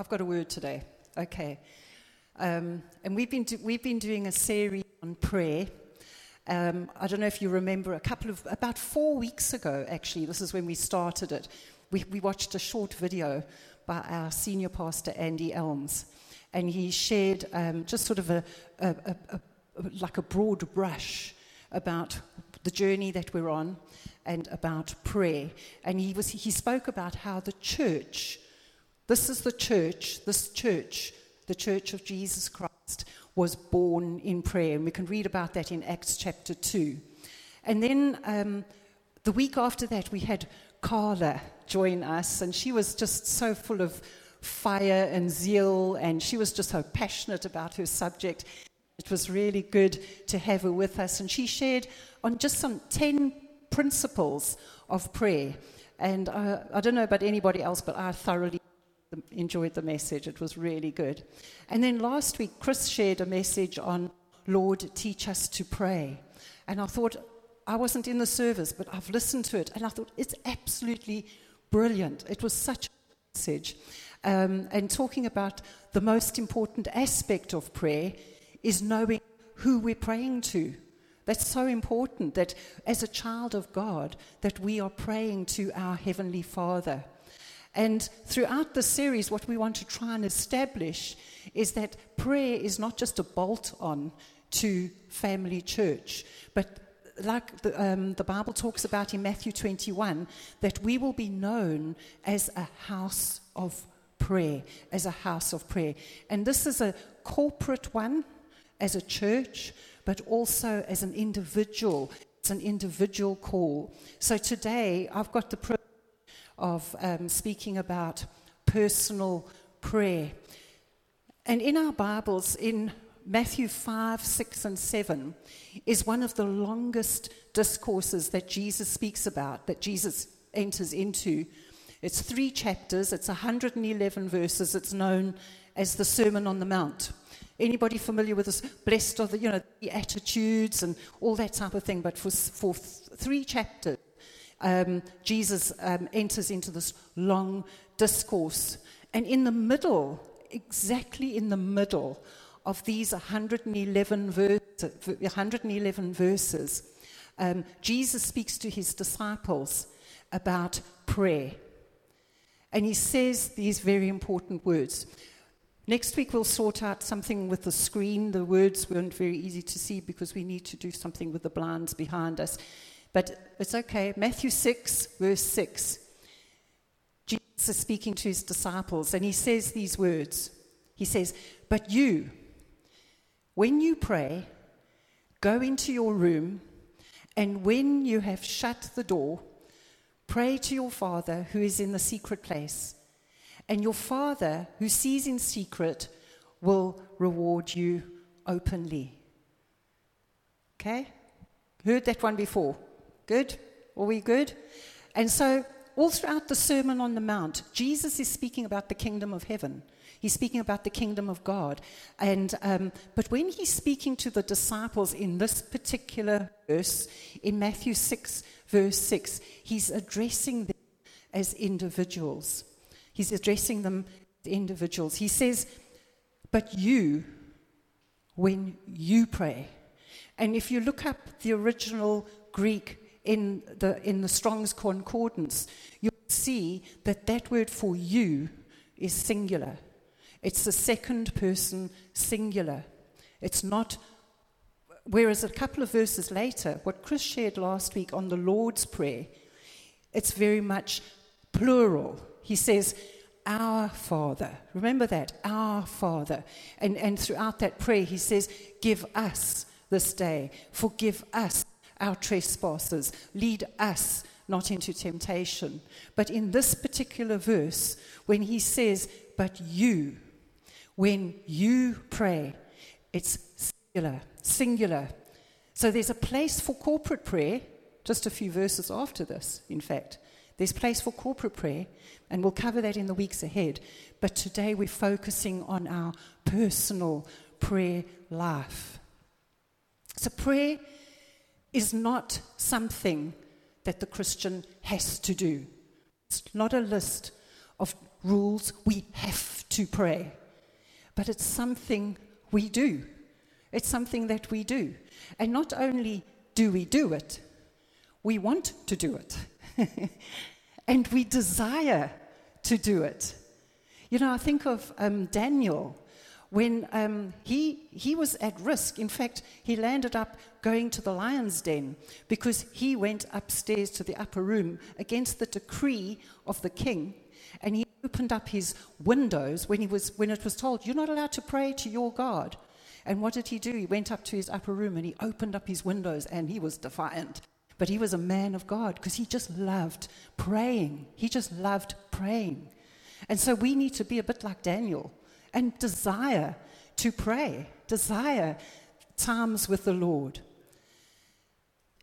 I've got a word today. Okay. Um, and we've been, do, we've been doing a series on prayer. Um, I don't know if you remember, a couple of, about four weeks ago, actually, this is when we started it, we, we watched a short video by our senior pastor, Andy Elms. And he shared um, just sort of a, a, a, a, like a broad brush about the journey that we're on and about prayer. And he, was, he spoke about how the church, this is the church, this church, the church of Jesus Christ, was born in prayer. And we can read about that in Acts chapter 2. And then um, the week after that, we had Carla join us, and she was just so full of fire and zeal, and she was just so passionate about her subject. It was really good to have her with us, and she shared on just some 10 principles of prayer. And uh, I don't know about anybody else, but I thoroughly enjoyed the message. It was really good. And then last week, Chris shared a message on Lord, teach us to pray. And I thought, I wasn't in the service, but I've listened to it, and I thought it's absolutely brilliant. It was such a message. Um, and talking about the most important aspect of prayer is knowing who we're praying to. That's so important that as a child of God, that we are praying to our Heavenly Father. And throughout the series, what we want to try and establish is that prayer is not just a bolt on to family church, but like the, um, the Bible talks about in Matthew 21, that we will be known as a house of prayer, as a house of prayer. And this is a corporate one as a church, but also as an individual. It's an individual call. So today, I've got the privilege of um, speaking about personal prayer. And in our Bibles, in Matthew 5, 6, and 7, is one of the longest discourses that Jesus speaks about, that Jesus enters into. It's three chapters, it's 111 verses. It's known as the Sermon on the Mount. Anybody familiar with this? Blessed are the, you know, the attitudes and all that type of thing. But for, for three chapters, um, Jesus um, enters into this long discourse. And in the middle, exactly in the middle of these 111, verse, 111 verses, um, Jesus speaks to his disciples about prayer. And he says these very important words. Next week, we'll sort out something with the screen. The words weren't very easy to see because we need to do something with the blinds behind us. But it's okay. Matthew 6, verse 6. Jesus is speaking to his disciples, and he says these words He says, But you, when you pray, go into your room, and when you have shut the door, pray to your Father who is in the secret place and your Father, who sees in secret, will reward you openly. Okay? Heard that one before. Good? Are we good? And so, all throughout the Sermon on the Mount, Jesus is speaking about the kingdom of heaven. He's speaking about the kingdom of God. And, um, but when he's speaking to the disciples in this particular verse, in Matthew 6, verse 6, he's addressing them as individuals. He's addressing them individuals. He says, But you, when you pray, and if you look up the original Greek in the, in the Strong's Concordance, you'll see that that word for you is singular. It's the second person singular. It's not, whereas a couple of verses later, what Chris shared last week on the Lord's Prayer, it's very much plural. He says, Our Father. Remember that, our Father. And, and throughout that prayer, he says, Give us this day, forgive us our trespasses, lead us not into temptation. But in this particular verse, when he says, But you, when you pray, it's singular, singular. So there's a place for corporate prayer, just a few verses after this, in fact. There's place for corporate prayer, and we'll cover that in the weeks ahead. But today we're focusing on our personal prayer life. So, prayer is not something that the Christian has to do, it's not a list of rules. We have to pray. But it's something we do. It's something that we do. And not only do we do it, we want to do it. and we desire to do it. You know, I think of um, Daniel when um, he, he was at risk. In fact, he landed up going to the lion's den because he went upstairs to the upper room against the decree of the king. And he opened up his windows when, he was, when it was told, You're not allowed to pray to your God. And what did he do? He went up to his upper room and he opened up his windows and he was defiant. But he was a man of God because he just loved praying. He just loved praying. And so we need to be a bit like Daniel and desire to pray, desire times with the Lord.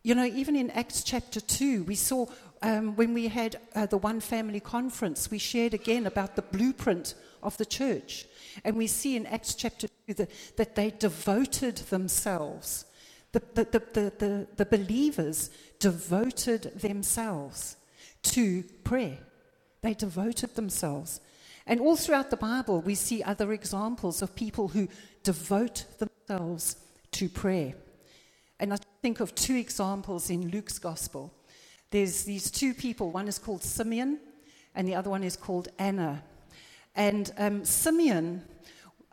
You know, even in Acts chapter 2, we saw um, when we had uh, the One Family Conference, we shared again about the blueprint of the church. And we see in Acts chapter 2 that, they devoted themselves. The, the, the, the, the, the believers devoted themselves to prayer. They devoted themselves. And all throughout the Bible, we see other examples of people who devote themselves to prayer. And I think of two examples in Luke's gospel. There's these two people, one is called Simeon, and the other one is called Anna. And um, Simeon,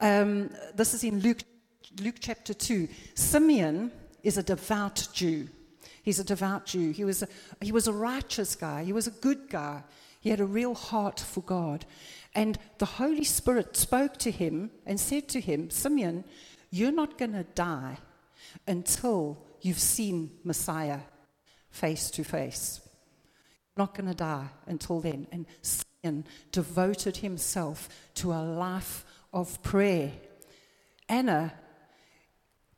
um, this is in Luke, Luke chapter 2. Simeon is a devout Jew. He's a devout Jew. He was a, he was a righteous guy, he was a good guy. He had a real heart for God. And the Holy Spirit spoke to him and said to him, Simeon, you're not going to die until you've seen Messiah face to face. You're not going to die until then. And Simeon devoted himself to a life of prayer. Anna,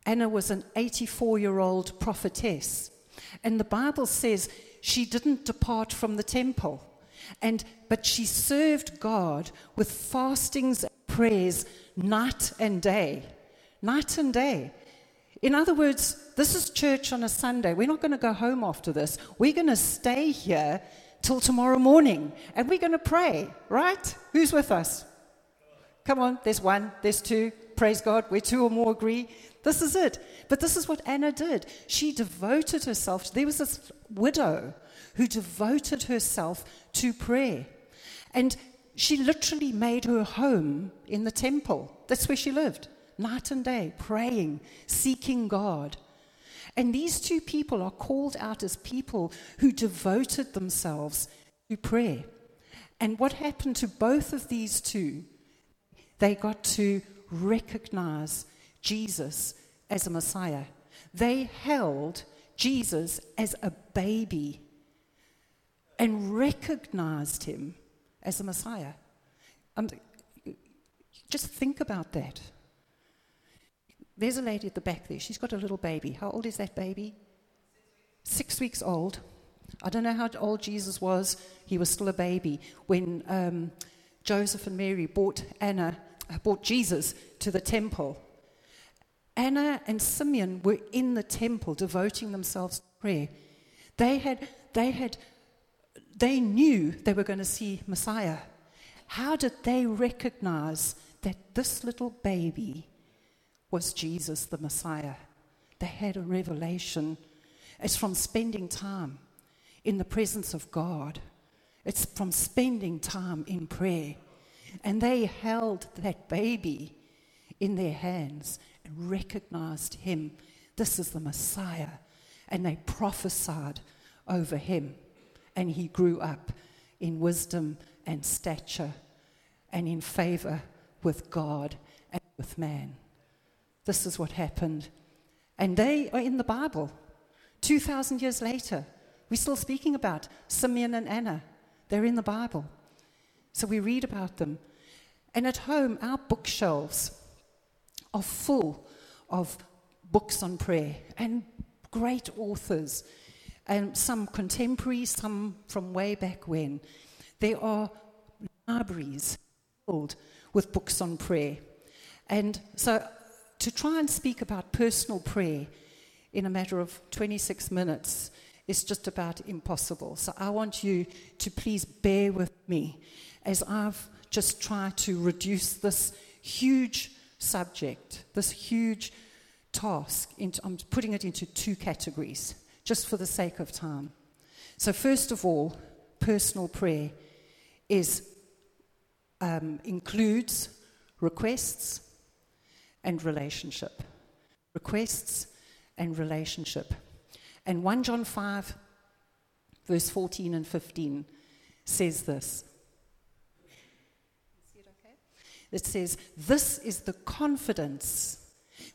Anna was an 84 year old prophetess. And the Bible says she didn't depart from the temple. And, but she served God with fastings and prayers night and day. Night and day. In other words, this is church on a Sunday. We're not going to go home after this. We're going to stay here till tomorrow morning and we're going to pray, right? Who's with us? Come on, there's one, there's two. Praise God, where two or more agree. This is it. But this is what Anna did. She devoted herself. There was this widow who devoted herself to prayer. And she literally made her home in the temple. That's where she lived, night and day, praying, seeking God. And these two people are called out as people who devoted themselves to prayer. And what happened to both of these two? They got to recognize Jesus as a Messiah. They held Jesus as a baby and recognized him as a Messiah. Um, just think about that. There's a lady at the back there. She's got a little baby. How old is that baby? Six weeks old. I don't know how old Jesus was. He was still a baby when um, Joseph and Mary brought Anna, brought Jesus to the temple. Anna and Simeon were in the temple devoting themselves to prayer. They had, they had they knew they were going to see Messiah. How did they recognize that this little baby was Jesus the Messiah? They had a revelation. It's from spending time in the presence of God, it's from spending time in prayer. And they held that baby in their hands and recognized him. This is the Messiah. And they prophesied over him and he grew up in wisdom and stature and in favor with God and with man. This is what happened. And they are in the Bible. 2,000 years later, we're still speaking about Simeon and Anna. They're in the Bible. So we read about them. And at home, our bookshelves are full of books on prayer and great authors and some contemporary, some from way back when. There are libraries filled with books on prayer. And so to try and speak about personal prayer in a matter of 26 minutes is just about impossible. So I want you to please bear with me as I've just tried to reduce this huge subject, this huge task, into, I'm putting it into two categories, just for the sake of time. So, first of all, personal prayer is, um, includes requests and relationship. Requests and relationship. And 1 John 5, verse 14 and 15 says this. It says, This is the confidence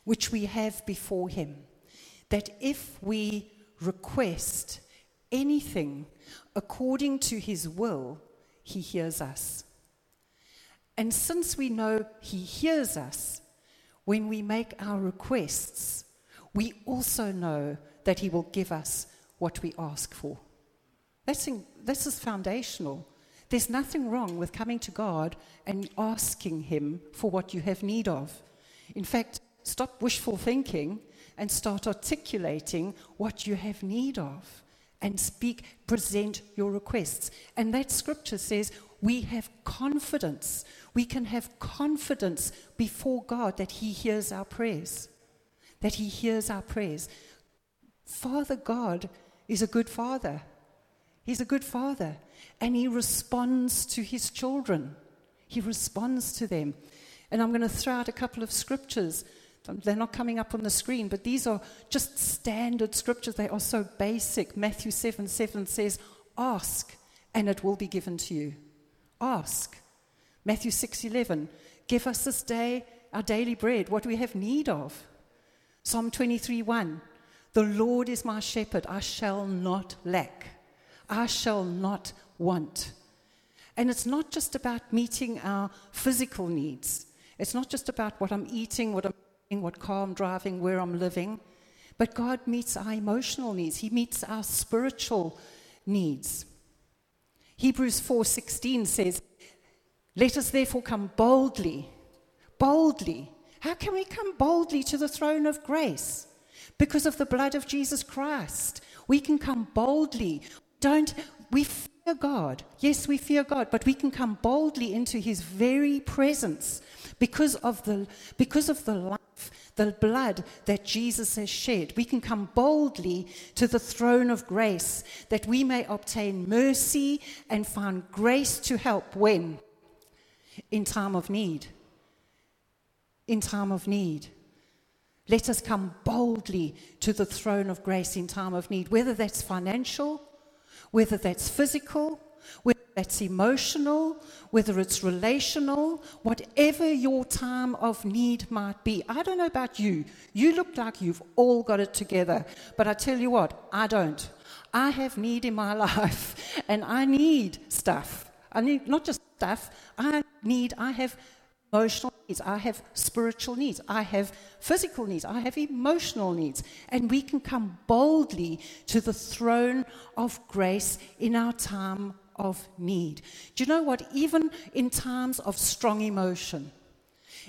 which we have before Him, that if we request anything according to His will, He hears us. And since we know He hears us, when we make our requests, we also know that He will give us what we ask for. That's in, this is foundational. There's nothing wrong with coming to God and asking Him for what you have need of. In fact, stop wishful thinking and start articulating what you have need of and speak, present your requests. And that scripture says we have confidence. We can have confidence before God that He hears our prayers. That He hears our prayers. Father God is a good father. He's a good father. And He responds to His children, He responds to them. And I'm going to throw out a couple of scriptures. They're not coming up on the screen, but these are just standard scriptures. They are so basic. Matthew 7 7 says, Ask, and it will be given to you. Ask. Matthew 6:11, give us this day our daily bread, what we have need of. Psalm 23:1, the Lord is my shepherd, I shall not lack. I shall not want. And it's not just about meeting our physical needs. It's not just about what I'm eating, what I'm what car I'm driving, where I'm living. But God meets our emotional needs. He meets our spiritual needs. Hebrews 4:16 says, "Let us therefore come boldly, boldly. How can we come boldly to the throne of grace? Because of the blood of Jesus Christ. We can come boldly. Don't we fear God? Yes, we fear God, but we can come boldly into his very presence because of the because of the the blood that Jesus has shed. We can come boldly to the throne of grace that we may obtain mercy and find grace to help when? In time of need. In time of need. Let us come boldly to the throne of grace in time of need, whether that's financial, whether that's physical, whether that's emotional, whether it's relational, whatever your time of need might be. I don't know about you. You look like you've all got it together. But I tell you what, I don't. I have need in my life, and I need stuff. I need not just stuff, I need, I have emotional needs, I have spiritual needs, I have physical needs, I have emotional needs. And we can come boldly to the throne of grace in our time of need. Do you know what? Even in times of strong emotion,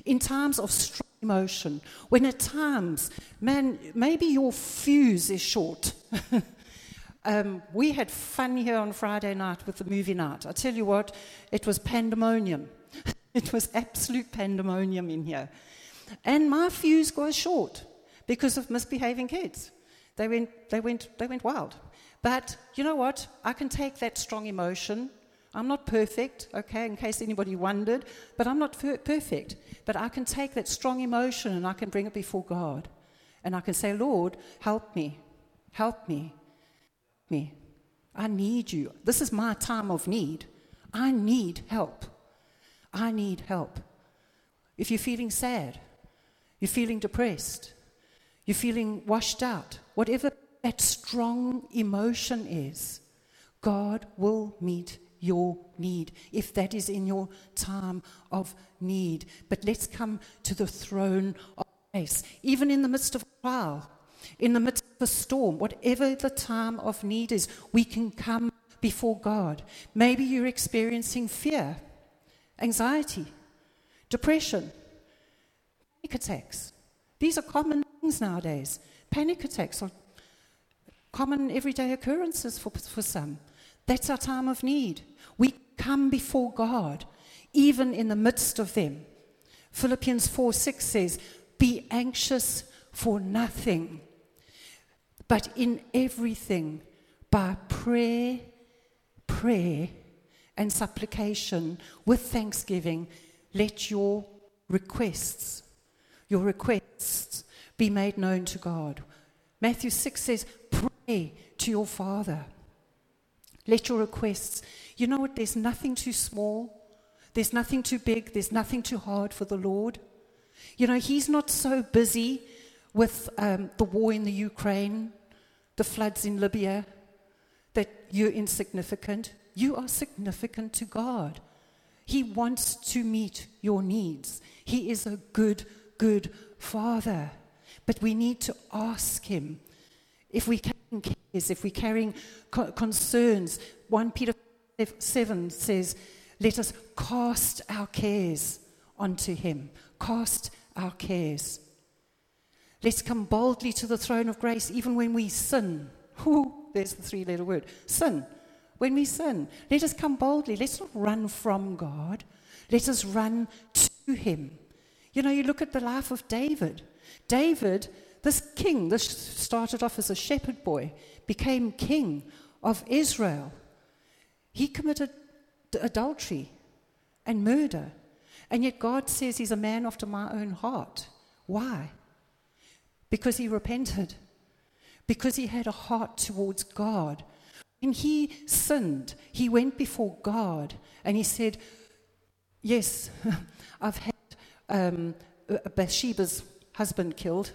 in times of strong emotion, when at times, man, maybe your fuse is short. um, we had fun here on Friday night with the movie night. I tell you what, it was pandemonium. it was absolute pandemonium in here. And my fuse got short because of misbehaving kids. They went, they went, they went wild. But you know what? I can take that strong emotion. I'm not perfect, okay, in case anybody wondered, but I'm not perfect. But I can take that strong emotion and I can bring it before God. And I can say, Lord, help me. Help me. Me. I need you. This is my time of need. I need help. I need help. If you're feeling sad, you're feeling depressed, you're feeling washed out, whatever that strong emotion is, God will meet your need if that is in your time of need. But let's come to the throne of grace, even in the midst of trial, in the midst of a storm, whatever the time of need is, we can come before God. Maybe you're experiencing fear, anxiety, depression, panic attacks. These are common things nowadays. Panic attacks are common everyday occurrences for, for some. That's our time of need. We come before God even in the midst of them. Philippians 4 6 says, Be anxious for nothing, but in everything, by prayer, prayer, and supplication with thanksgiving, let your requests, your requests be made known to God. Matthew 6 says, Pray to your Father. Let your requests, you know what? There's nothing too small, there's nothing too big, there's nothing too hard for the Lord. You know, He's not so busy with um, the war in the Ukraine, the floods in Libya, that you're insignificant. You are significant to God. He wants to meet your needs. He is a good, good Father. But we need to ask Him if we carrying cares, if we're carrying concerns. 1 Peter 7 says, Let us cast our cares onto Him. Cast our cares. Let's come boldly to the throne of grace even when we sin. Ooh, there's the three letter word sin. When we sin, let us come boldly. Let's not run from God. Let us run to Him. You know, you look at the life of David. David, this king, this started off as a shepherd boy, became king of Israel. He committed adultery and murder. And yet God says he's a man after my own heart. Why? because he repented, because he had a heart towards God. When he sinned, he went before God and he said, Yes, I've had um, Bathsheba's husband killed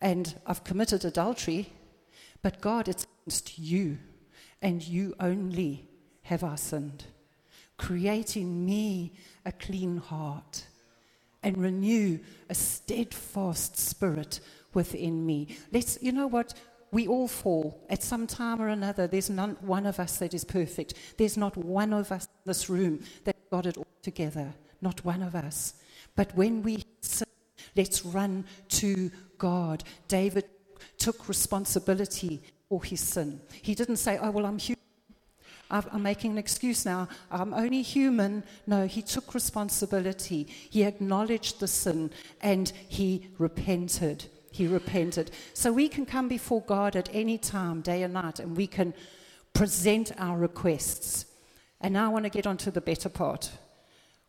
and I've committed adultery, but God, it's against you and you only have I sinned. Create in me a clean heart and renew a steadfast spirit within me. Let's, you know what? We all fall at some time or another. There's not one of us that is perfect. There's not one of us in this room that got it all together. Not one of us. But when we sin, let's run to God. David took responsibility for his sin. He didn't say, Oh, well, I'm human. I'm making an excuse now. I'm only human. No, he took responsibility. He acknowledged the sin and he repented he repented. So we can come before God at any time, day and night, and we can present our requests. And now I want to get on to the better part.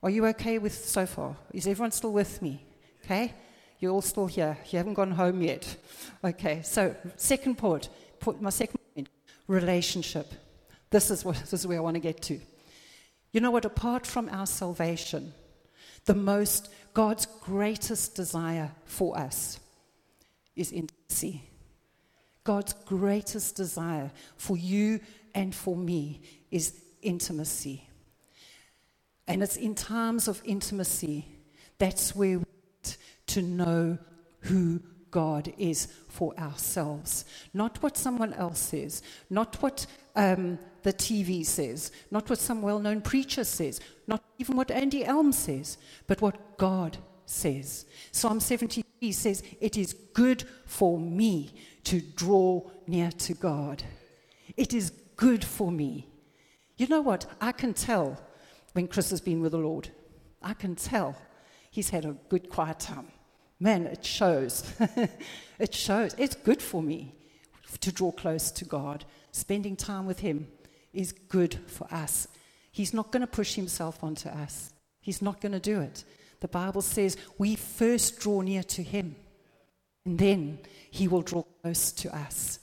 Are you okay with so far? Is everyone still with me? Okay? You're all still here. You haven't gone home yet. Okay, so second point, put my second point, relationship. This is, what, this is where I want to get to. You know what? Apart from our salvation, the most, God's greatest desire for us is intimacy. God's greatest desire for you and for me is intimacy. And it's in times of intimacy that's where we to know who God is for ourselves. Not what someone else says, not what um, the TV says, not what some well known preacher says, not even what Andy Elm says, but what God says. Psalm 73 says, It is good for me to draw near to God. It is good for me. You know what? I can tell when Chris has been with the Lord. I can tell he's had a good quiet time. Man, it shows. it shows. It's good for me to draw close to God. Spending time with Him is good for us. He's not going to push Himself onto us, He's not going to do it. The Bible says we first draw near to Him, and then He will draw close to us.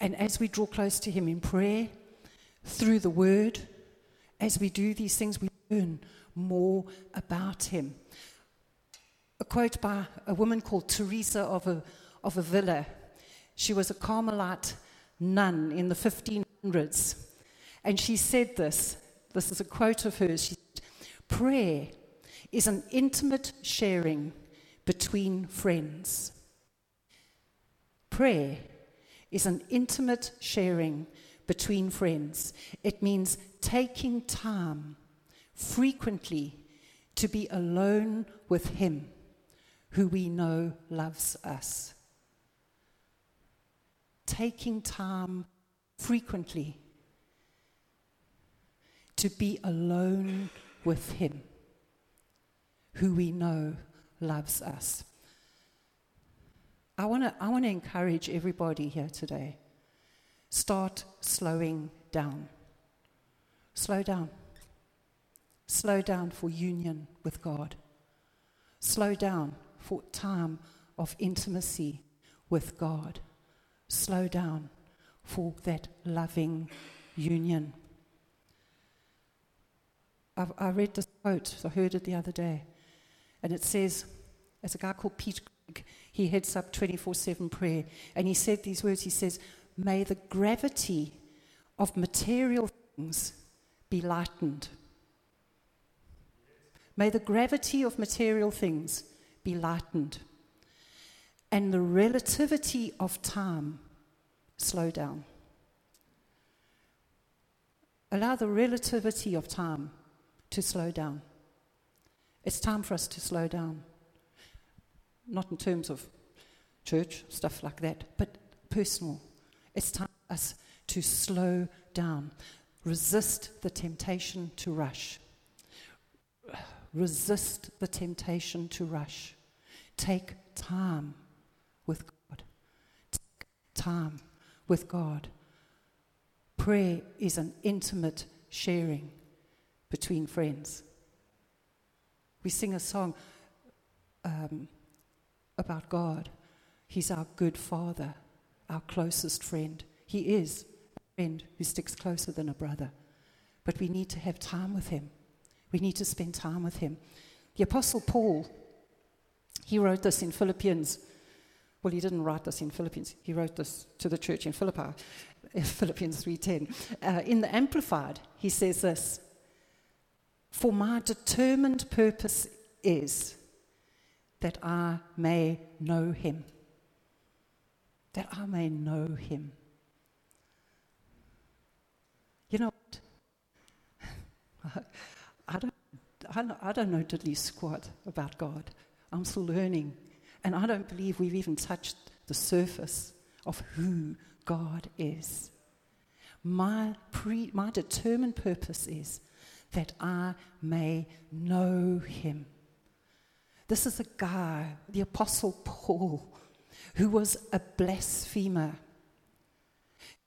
And as we draw close to Him in prayer, through the Word, as we do these things, we learn more about Him. A quote by a woman called Teresa of, a, of Avila. She was a Carmelite nun in the 1500s. And she said this this is a quote of hers. She said, Prayer is an intimate sharing between friends. Prayer is an intimate sharing between friends. It means taking time frequently to be alone with Him who we know loves us. Taking time frequently to be alone with Him, who we know loves us. I want to I wanna encourage everybody here today start slowing down. Slow down. Slow down for union with God. Slow down for time of intimacy with God. Slow down for that loving union. I've, i read this quote, I heard it the other day, and it says, as a guy called Pete Greig, he heads up 24 7 prayer, and he said these words He says, May the gravity of material things be lightened. May the gravity of material things be lightened. And the relativity of time slow down. Allow the relativity of time to slow down. It's time for us to slow down. Not in terms of church, stuff like that, but personal. It's time for us to slow down. Resist the temptation to rush. Resist the temptation to rush. Take time with God. Take time with God. Prayer is an intimate sharing between friends. We sing a song um, about God. He's our good father, our closest friend. He is a friend who sticks closer than a brother. But we need to have time with him. We need to spend time with him. The Apostle Paul, he wrote this in Philippians. Well, he didn't write this in Philippians. He wrote this to the church in Philippi, Philippians 3.10. Uh, in the Amplified, he says this, For my determined purpose is that I may know him. That I may know him. You know what? I don't, know diddly squat about God. I'm still learning. And I don't believe we've even touched the surface of who God is. My, pre, my determined purpose is that I may know him. This is a guy, the Apostle Paul, who was a blasphemer.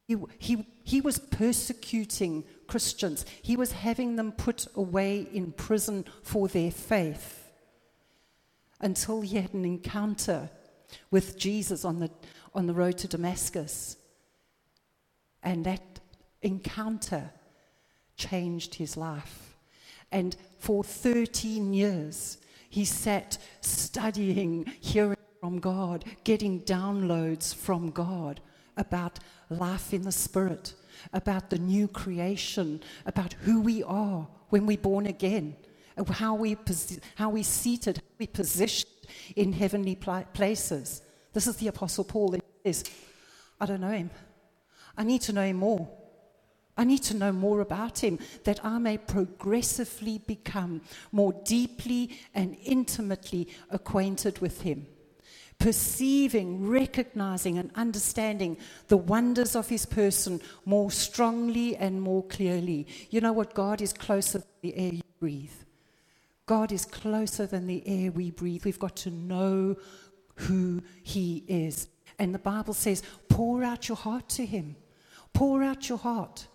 He, he, was persecuting Christians, he was having them put away in prison for their faith until he had an encounter with Jesus on the, on the road to Damascus. And that encounter changed his life. And for 13 years, he sat studying, hearing from God, getting downloads from God about life in the Spirit, about the new creation, about who we are when we're born again, how we how we seated, how we positioned in heavenly places. This is the Apostle Paul. He says, I don't know him. I need to know him more. I need to know more about him that I may progressively become more deeply and intimately acquainted with him perceiving, recognizing, and understanding the wonders of his person more strongly and more clearly. You know what? God is closer than the air you breathe. God is closer than the air we breathe. We've got to know who he is. And the Bible says, pour out your heart to him. Pour out your heart.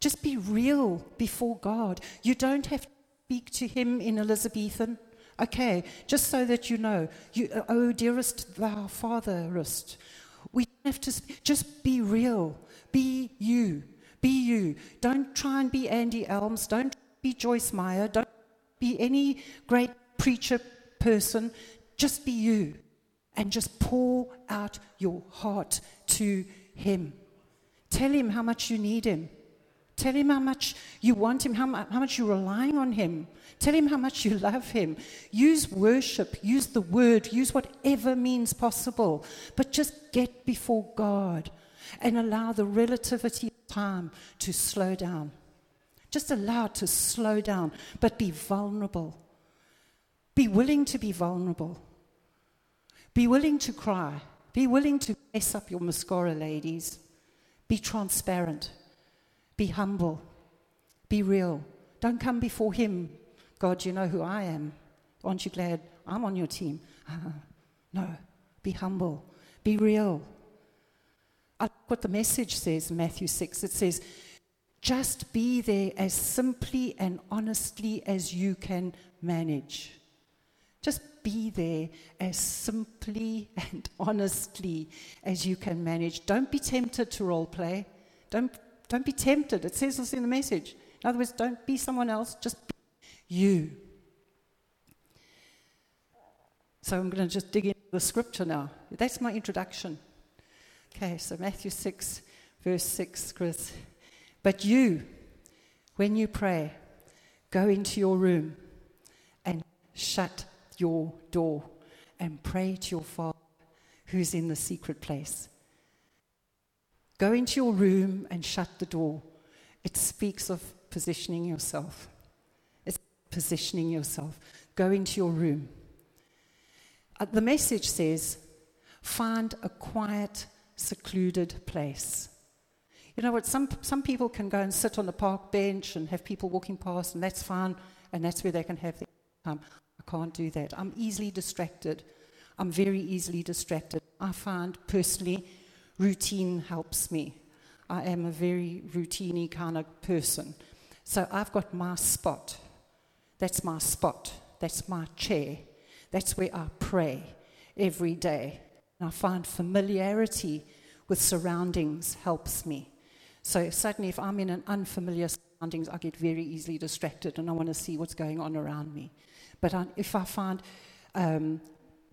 Just be real before God. You don't have to speak to him in Elizabethan. Okay, just so that you know, you, uh, oh dearest thou fatherest, we have to just be real. Be you. Be you. Don't try and be Andy Elms. Don't be Joyce Meyer. Don't be any great preacher person. Just be you. And just pour out your heart to Him. Tell Him how much you need Him. Tell Him how much you want Him, how, how much you're relying on Him. Tell him how much you love him. Use worship, use the word, use whatever means possible. But just get before God and allow the relativity of time to slow down. Just allow it to slow down, but be vulnerable. Be willing to be vulnerable. Be willing to cry. Be willing to mess up your mascara, ladies. Be transparent. Be humble. Be real. Don't come before Him God, you know who I am. Aren't you glad I'm on your team? Uh-huh. no, be humble, be real. I like what the message says in Matthew 6. It says, just be there as simply and honestly as you can manage. Just be there as simply and honestly as you can manage. Don't be tempted to role play. Don't, don't be tempted. It says this in the message. In other words, don't be someone else, just be you. So I'm going to just dig into the scripture now. That's my introduction. Okay, so Matthew 6, verse 6, Chris. But you, when you pray, go into your room and shut your door and pray to your Father who's in the secret place. Go into your room and shut the door. It speaks of positioning yourself. It's positioning yourself. Go into your room. Uh, the message says, find a quiet, secluded place. You know what? Some, some people can go and sit on the park bench and have people walking past, and that's fine, and that's where they can have their time. I can't do that. I'm easily distracted. I'm very easily distracted. I find personally routine helps me. I am a very routiney kind of person. So I've got my spot. That's my spot. That's my chair. That's where I pray every day. And I find familiarity with surroundings helps me. So suddenly, if I'm in an unfamiliar surroundings, I get very easily distracted and I want to see what's going on around me. But I, if I find, um,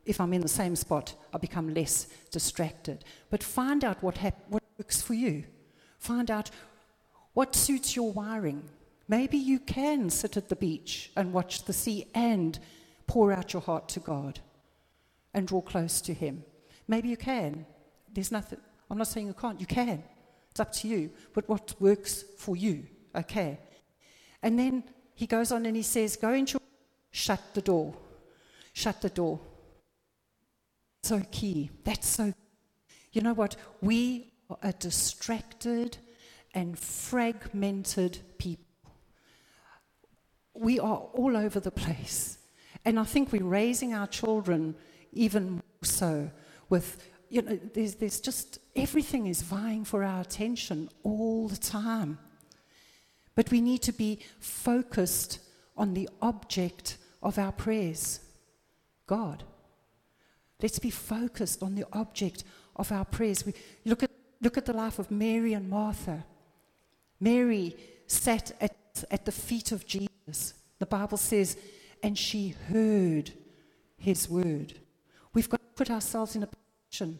if I'm in the same spot, I become less distracted. But find out what, hap- what works for you. Find out what suits your wiring. Maybe you can sit at the beach and watch the sea and pour out your heart to God and draw close to Him. Maybe you can. There's nothing, I'm not saying you can't, you can. It's up to you. But what works for you, okay? And then he goes on and he says, Go into, shut the door. Shut the door. So key. That's so. You know what? We are a distracted and fragmented people. We are all over the place. And I think we're raising our children even more so with, you know, there's, there's just everything is vying for our attention all the time. But we need to be focused on the object of our prayers God. Let's be focused on the object of our prayers. We look at, look at the life of Mary and Martha. Mary sat at, at the feet of Jesus. The Bible says and she heard his word. We've got to put ourselves in a position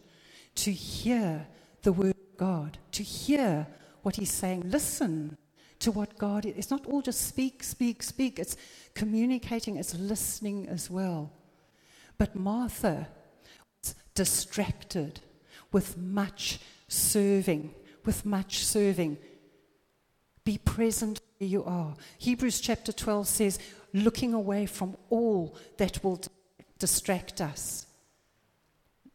to hear the word of God, to hear what he's saying. Listen to what God is. It's not all just speak, speak, speak. It's communicating, it's listening as well. But Martha distracted with much serving, with much serving. Be present where you are. Hebrews chapter 12 says, looking away from all that will distract us.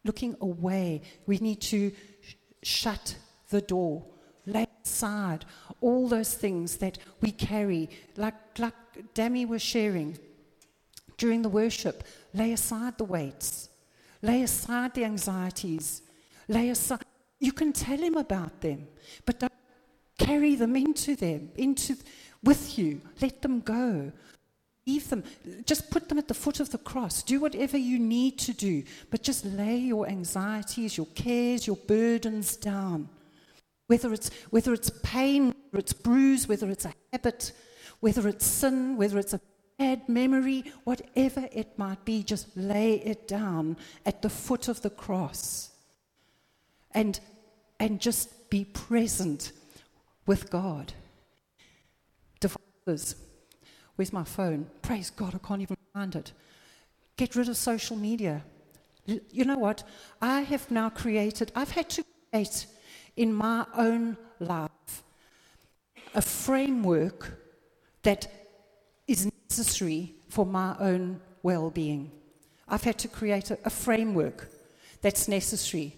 Looking away. We need to sh- shut the door, lay aside all those things that we carry. Like, like Dami was sharing during the worship, lay aside the weights, lay aside the anxieties, lay aside. You can tell him about them, but don't carry them into them, into with you. Let them go. Leave them. Just put them at the foot of the cross. Do whatever you need to do, but just lay your anxieties, your cares, your burdens down. Whether it's, whether it's pain, whether it's bruise, whether it's a habit, whether it's sin, whether it's a bad memory, whatever it might be, just lay it down at the foot of the cross. And, and just be present with God. Devices Where's my phone? Praise God, I can't even find it. Get rid of social media. You know what? I have now created, I've had to create in my own life a framework that necessary for my own well being. I've had to create a, a, framework that's necessary.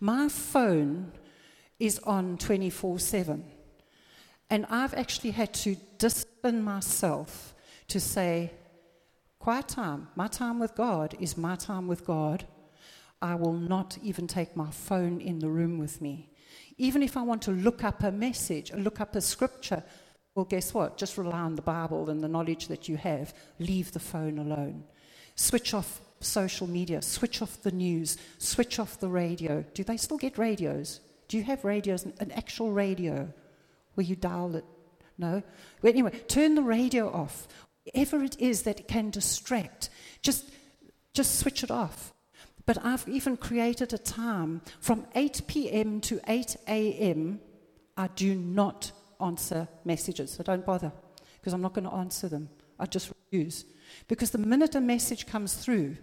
My phone is on 24 7. And I've actually had to discipline myself to say, quiet time, my time with God is my time with God. I will not even take my phone in the room with me. Even if I want to look up a message, look up a scripture, well, guess what? Just rely on the Bible and the knowledge that you have. Leave the phone alone. Switch off social media, switch off the news, switch off the radio. Do they still get radios? Do you have radios, an actual radio where you dial it? No? But anyway, turn the radio off. Whatever it is that it can distract, just, just switch it off. But I've even created a time from 8 p.m. to 8 a.m. I do not answer messages, so don't bother because I'm not going to answer them. I just refuse. Because the minute a message comes through,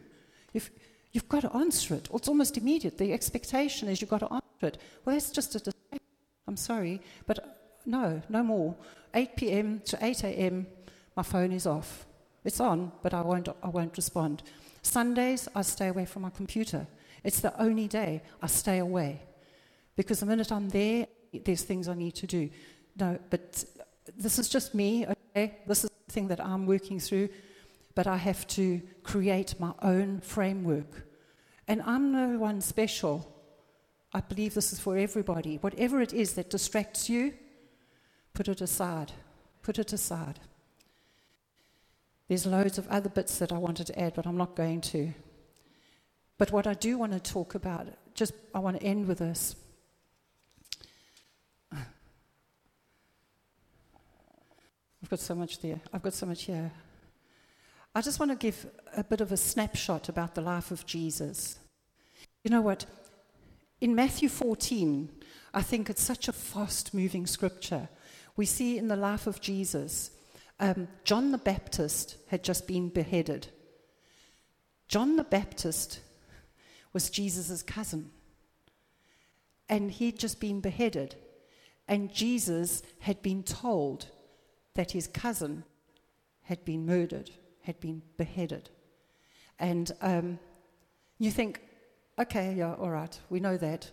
if you've got to answer it, it's almost immediate. The expectation is you've got to answer it. Well, that's just a distraction. I'm sorry, but no, no more. 8 p.m. to 8 a.m., my phone is off. It's on, but I won't, I won't respond. Sundays, I stay away from my computer. It's the only day I stay away. Because the minute I'm there, there's things I need to do. No, but this is just me, okay? This is the thing that I'm working through. But I have to create my own framework. And I'm no one special. I believe this is for everybody. Whatever it is that distracts you, put it aside. Put it aside. There's loads of other bits that I wanted to add, but I'm not going to. But what I do want to talk about, just I want to end with this. I've got so much there. I've got so much here. I just want to give a bit of a snapshot about the life of Jesus. You know what? In Matthew 14, I think it's such a fast moving scripture. We see in the life of Jesus, um, John the Baptist had just been beheaded. John the Baptist was Jesus' cousin, and he'd just been beheaded. And Jesus had been told that his cousin had been murdered, had been beheaded. And um, you think, okay, yeah, all right, we know that.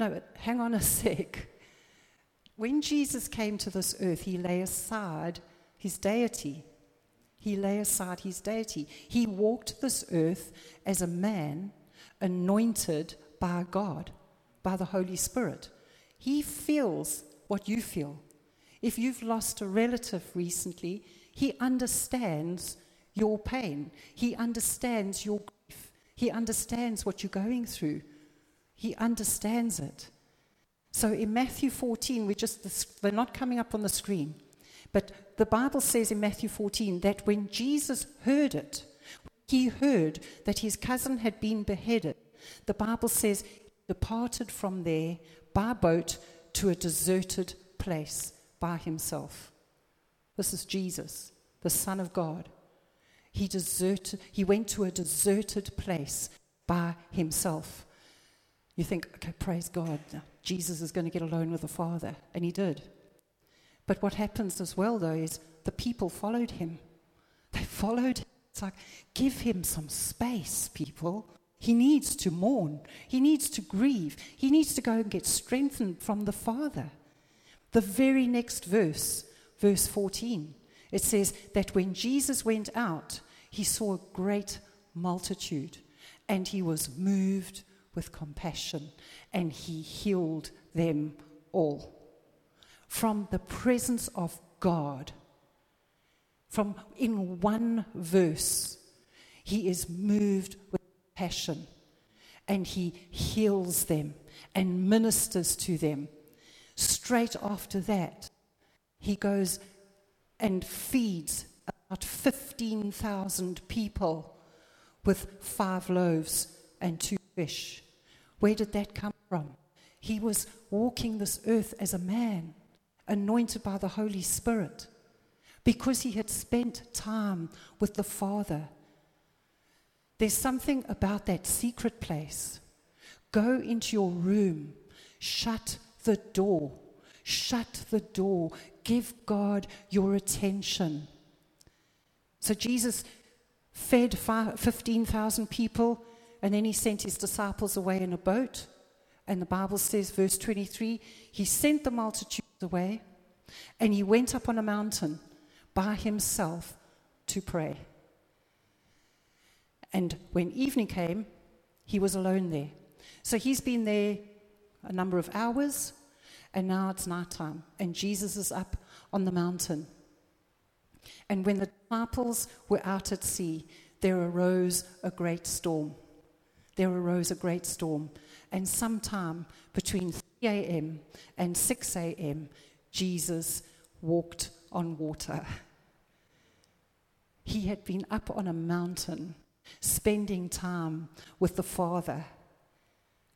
No, but hang on a sec. When Jesus came to this earth, he lay aside his deity. He lay aside his deity. He walked this earth as a man anointed by God, by the Holy Spirit. He feels what you feel. If you've lost a relative recently, he understands your pain. He understands your grief. He understands what you're going through. He understands it. So in Matthew 14, we just they're not coming up on the screen. But the Bible says in Matthew 14 that when Jesus heard it, he heard that his cousin had been beheaded. The Bible says he departed from there by boat to a deserted place by himself. This is Jesus, the Son of God. He, deserted, he went to a deserted place by himself. You think, okay, praise God, Jesus is going to get alone with the Father. And he did. But what happens as well, though, is the people followed him. They followed him. It's like, give him some space, people. He needs to mourn. He needs to grieve. He needs to go and get strengthened from the Father. The very next verse, verse 14, it says that when Jesus went out, he saw a great multitude and he was moved with compassion and he healed them all. From the presence of God, from in one verse, he is moved with passion and he heals them and ministers to them Straight after that, he goes and feeds about 15,000 people with five loaves and two fish. Where did that come from? He was walking this earth as a man, anointed by the Holy Spirit, because he had spent time with the Father. There's something about that secret place. Go into your room, shut the door. Shut the door. Give God your attention. So Jesus fed 15,000 people, and then he sent his disciples away in a boat. And the Bible says, verse 23, he sent the multitudes away, and he went up on a mountain by himself to pray. And when evening came, he was alone there. So he's been there a number of hours, and now it's night time, and Jesus is up on the mountain. And when the disciples were out at sea, there arose a great storm. There arose a great storm. And sometime between 3 a.m. and 6 a.m., Jesus walked on water. He had been up on a mountain, spending time with the Father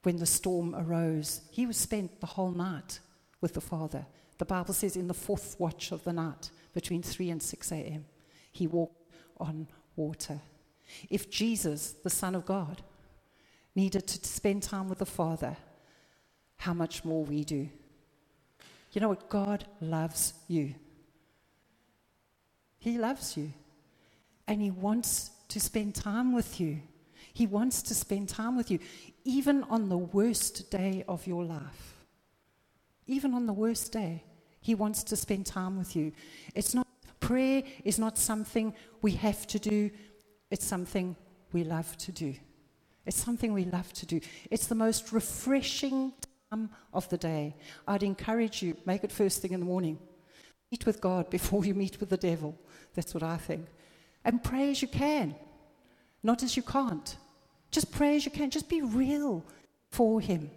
when the storm arose. He was spent the whole night with the Father. The Bible says in the fourth watch of the night, between 3 and 6 a.m., he walked on water. If Jesus, the Son of God, needed to spend time with the Father, how much more we do. You know what? God loves you. He loves you. And He wants to spend time with you. He wants to spend time with you, even on the worst day of your life. Even on the worst day, He wants to spend time with you. It's not, prayer is not something we have to do, it's something we love to do. It's something we love to do. It's the most refreshing time of the day. I'd encourage you, make it first thing in the morning. Meet with God before you meet with the devil. That's what I think. And pray as you can, not as you can't. Just pray as you can. Just be real for Him.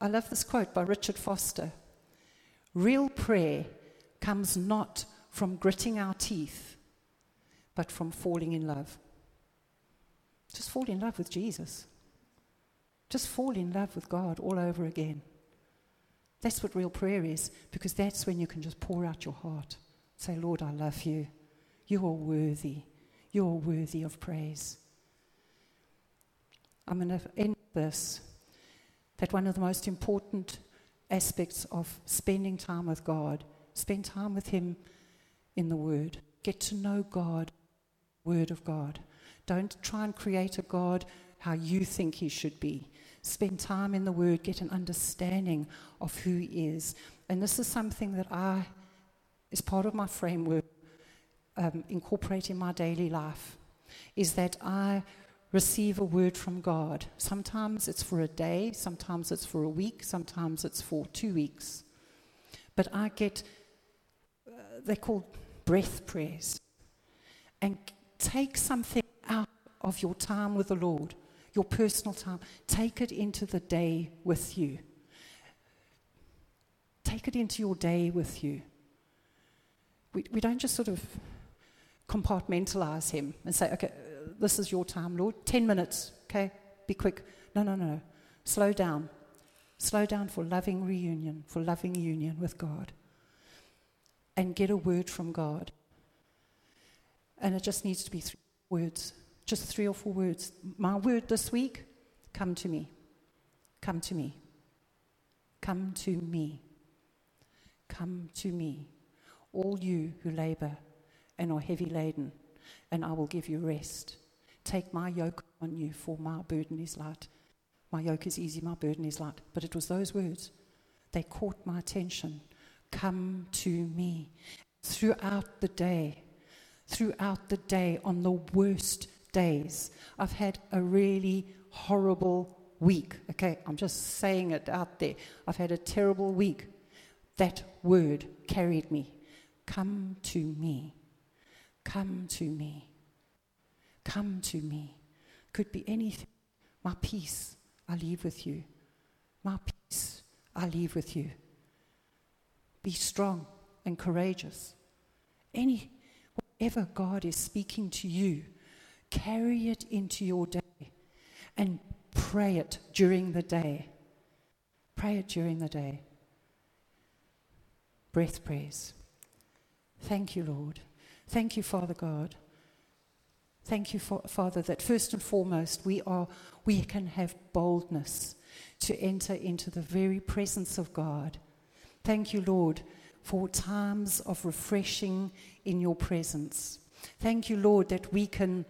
I love this quote by Richard Foster Real prayer comes not from gritting our teeth, but from falling in love. Just fall in love with Jesus. Just fall in love with God all over again. That's what real prayer is, because that's when you can just pour out your heart. Say, Lord, I love you. You are worthy. You are worthy of praise. I'm going to end this that one of the most important aspects of spending time with God, spend time with Him in the Word. Get to know God, Word of God. Don't try and create a God how you think He should be. Spend time in the Word, get an understanding of who He is. And this is something that I, is part of my framework, um, incorporate in my daily life, is that I receive a word from God. Sometimes it's for a day, sometimes it's for a week, sometimes it's for two weeks. But I get, uh, they're called breath prayers. And take something out of your time with the Lord, your personal time, take it into the day with you. Take it into your day with you. We, we don't just sort of compartmentalize Him and say, okay, this is your time, Lord. 10 minutes, okay? Be quick. No, no, no. Slow down. Slow down for loving reunion, for loving union with God. And get a word from God. And it just needs to be three words, just three or four words. My word this week come to me. Come to me. Come to me. Come to me. All you who labor and are heavy laden, and I will give you rest. Take my yoke on you, for my burden is light. My yoke is easy, my burden is light. But it was those words. They caught my attention. Come to me. Throughout the day, throughout the day, on the worst days, I've had a really horrible week. Okay, I'm just saying it out there. I've had a terrible week. That word carried me. Come to me. Come to me. Come to me. Could be anything. My peace I leave with you. My peace I leave with you. Be strong and courageous. Any, whatever God is speaking to you, carry it into your day and pray it during the day. Pray it during the day. Breath prayers. Thank you, Lord. Thank you, Father God. Thank you, Father, that first and foremost we, are, we can have boldness to enter into the very presence of God. Thank you, Lord, for times of refreshing in your presence. Thank you, Lord, that we can,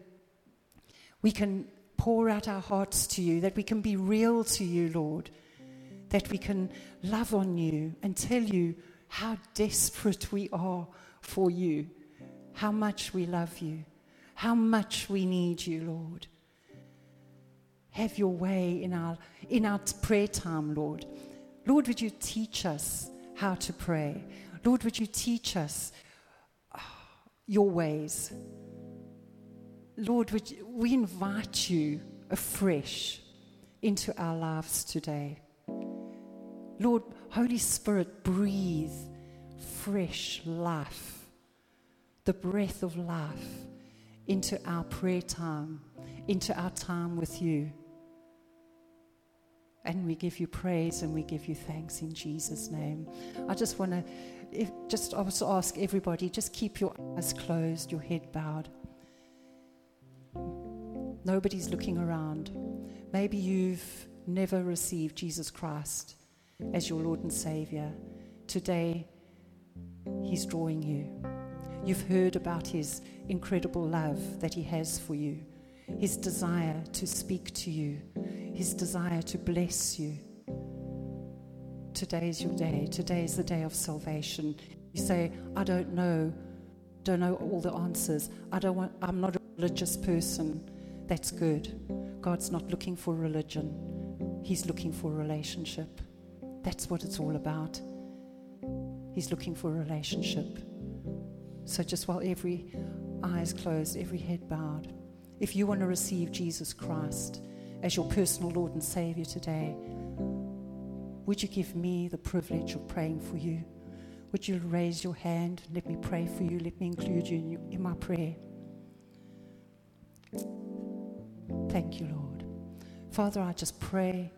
we can pour out our hearts to you, that we can be real to you, Lord, that we can love on you and tell you how desperate we are for you how much we love you, how much we need you, Lord. Have your way in our, in our prayer time, Lord. Lord, would you teach us how to pray? Lord, would you teach us uh, your ways? Lord, would you, we invite you afresh into our lives today. Lord, Holy Spirit, breathe fresh life, the breath of life into our prayer time, into our time with you. And we give you praise and we give you thanks in Jesus' name. I just want to just also ask everybody just keep your eyes closed, your head bowed. Nobody's looking around. Maybe you've never received Jesus Christ as your Lord and Savior. Today, He's drawing you. You've heard about His incredible love that He has for you, His desire to speak to you, His desire to bless you. Today is your day. Today is the day of salvation. You say, I don't know, don't know all the answers. I don't want, I'm not a religious person. That's good. God's not looking for religion, He's looking for relationship. That's what it's all about. He's looking for a relationship. So, just while every eye is closed, every head bowed, if you want to receive Jesus Christ as your personal Lord and Savior today, would you give me the privilege of praying for you? Would you raise your hand? Let me pray for you. Let me include you in, my prayer. Thank you, Lord. Father, I just pray.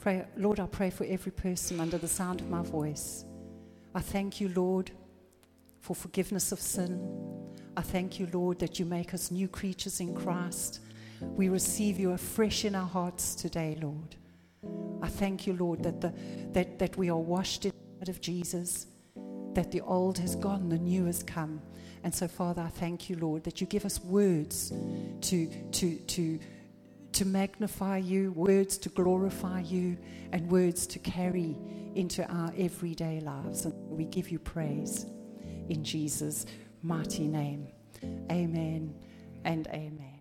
Pray, Lord, I pray for every person under the sound of my voice. I thank you, Lord, for forgiveness of sin. I thank you, Lord, that you make us new creatures in Christ. We receive you afresh in our hearts today, Lord. I thank you, Lord, that, the, that, that we are washed in the blood of Jesus, that the old has gone, the new has come. And so, Father, I thank you, Lord, that you give us words to, to, to, to magnify you, words to glorify you, and words to carry into our everyday lives. And we give you praise in Jesus' mighty name. Amen and amen.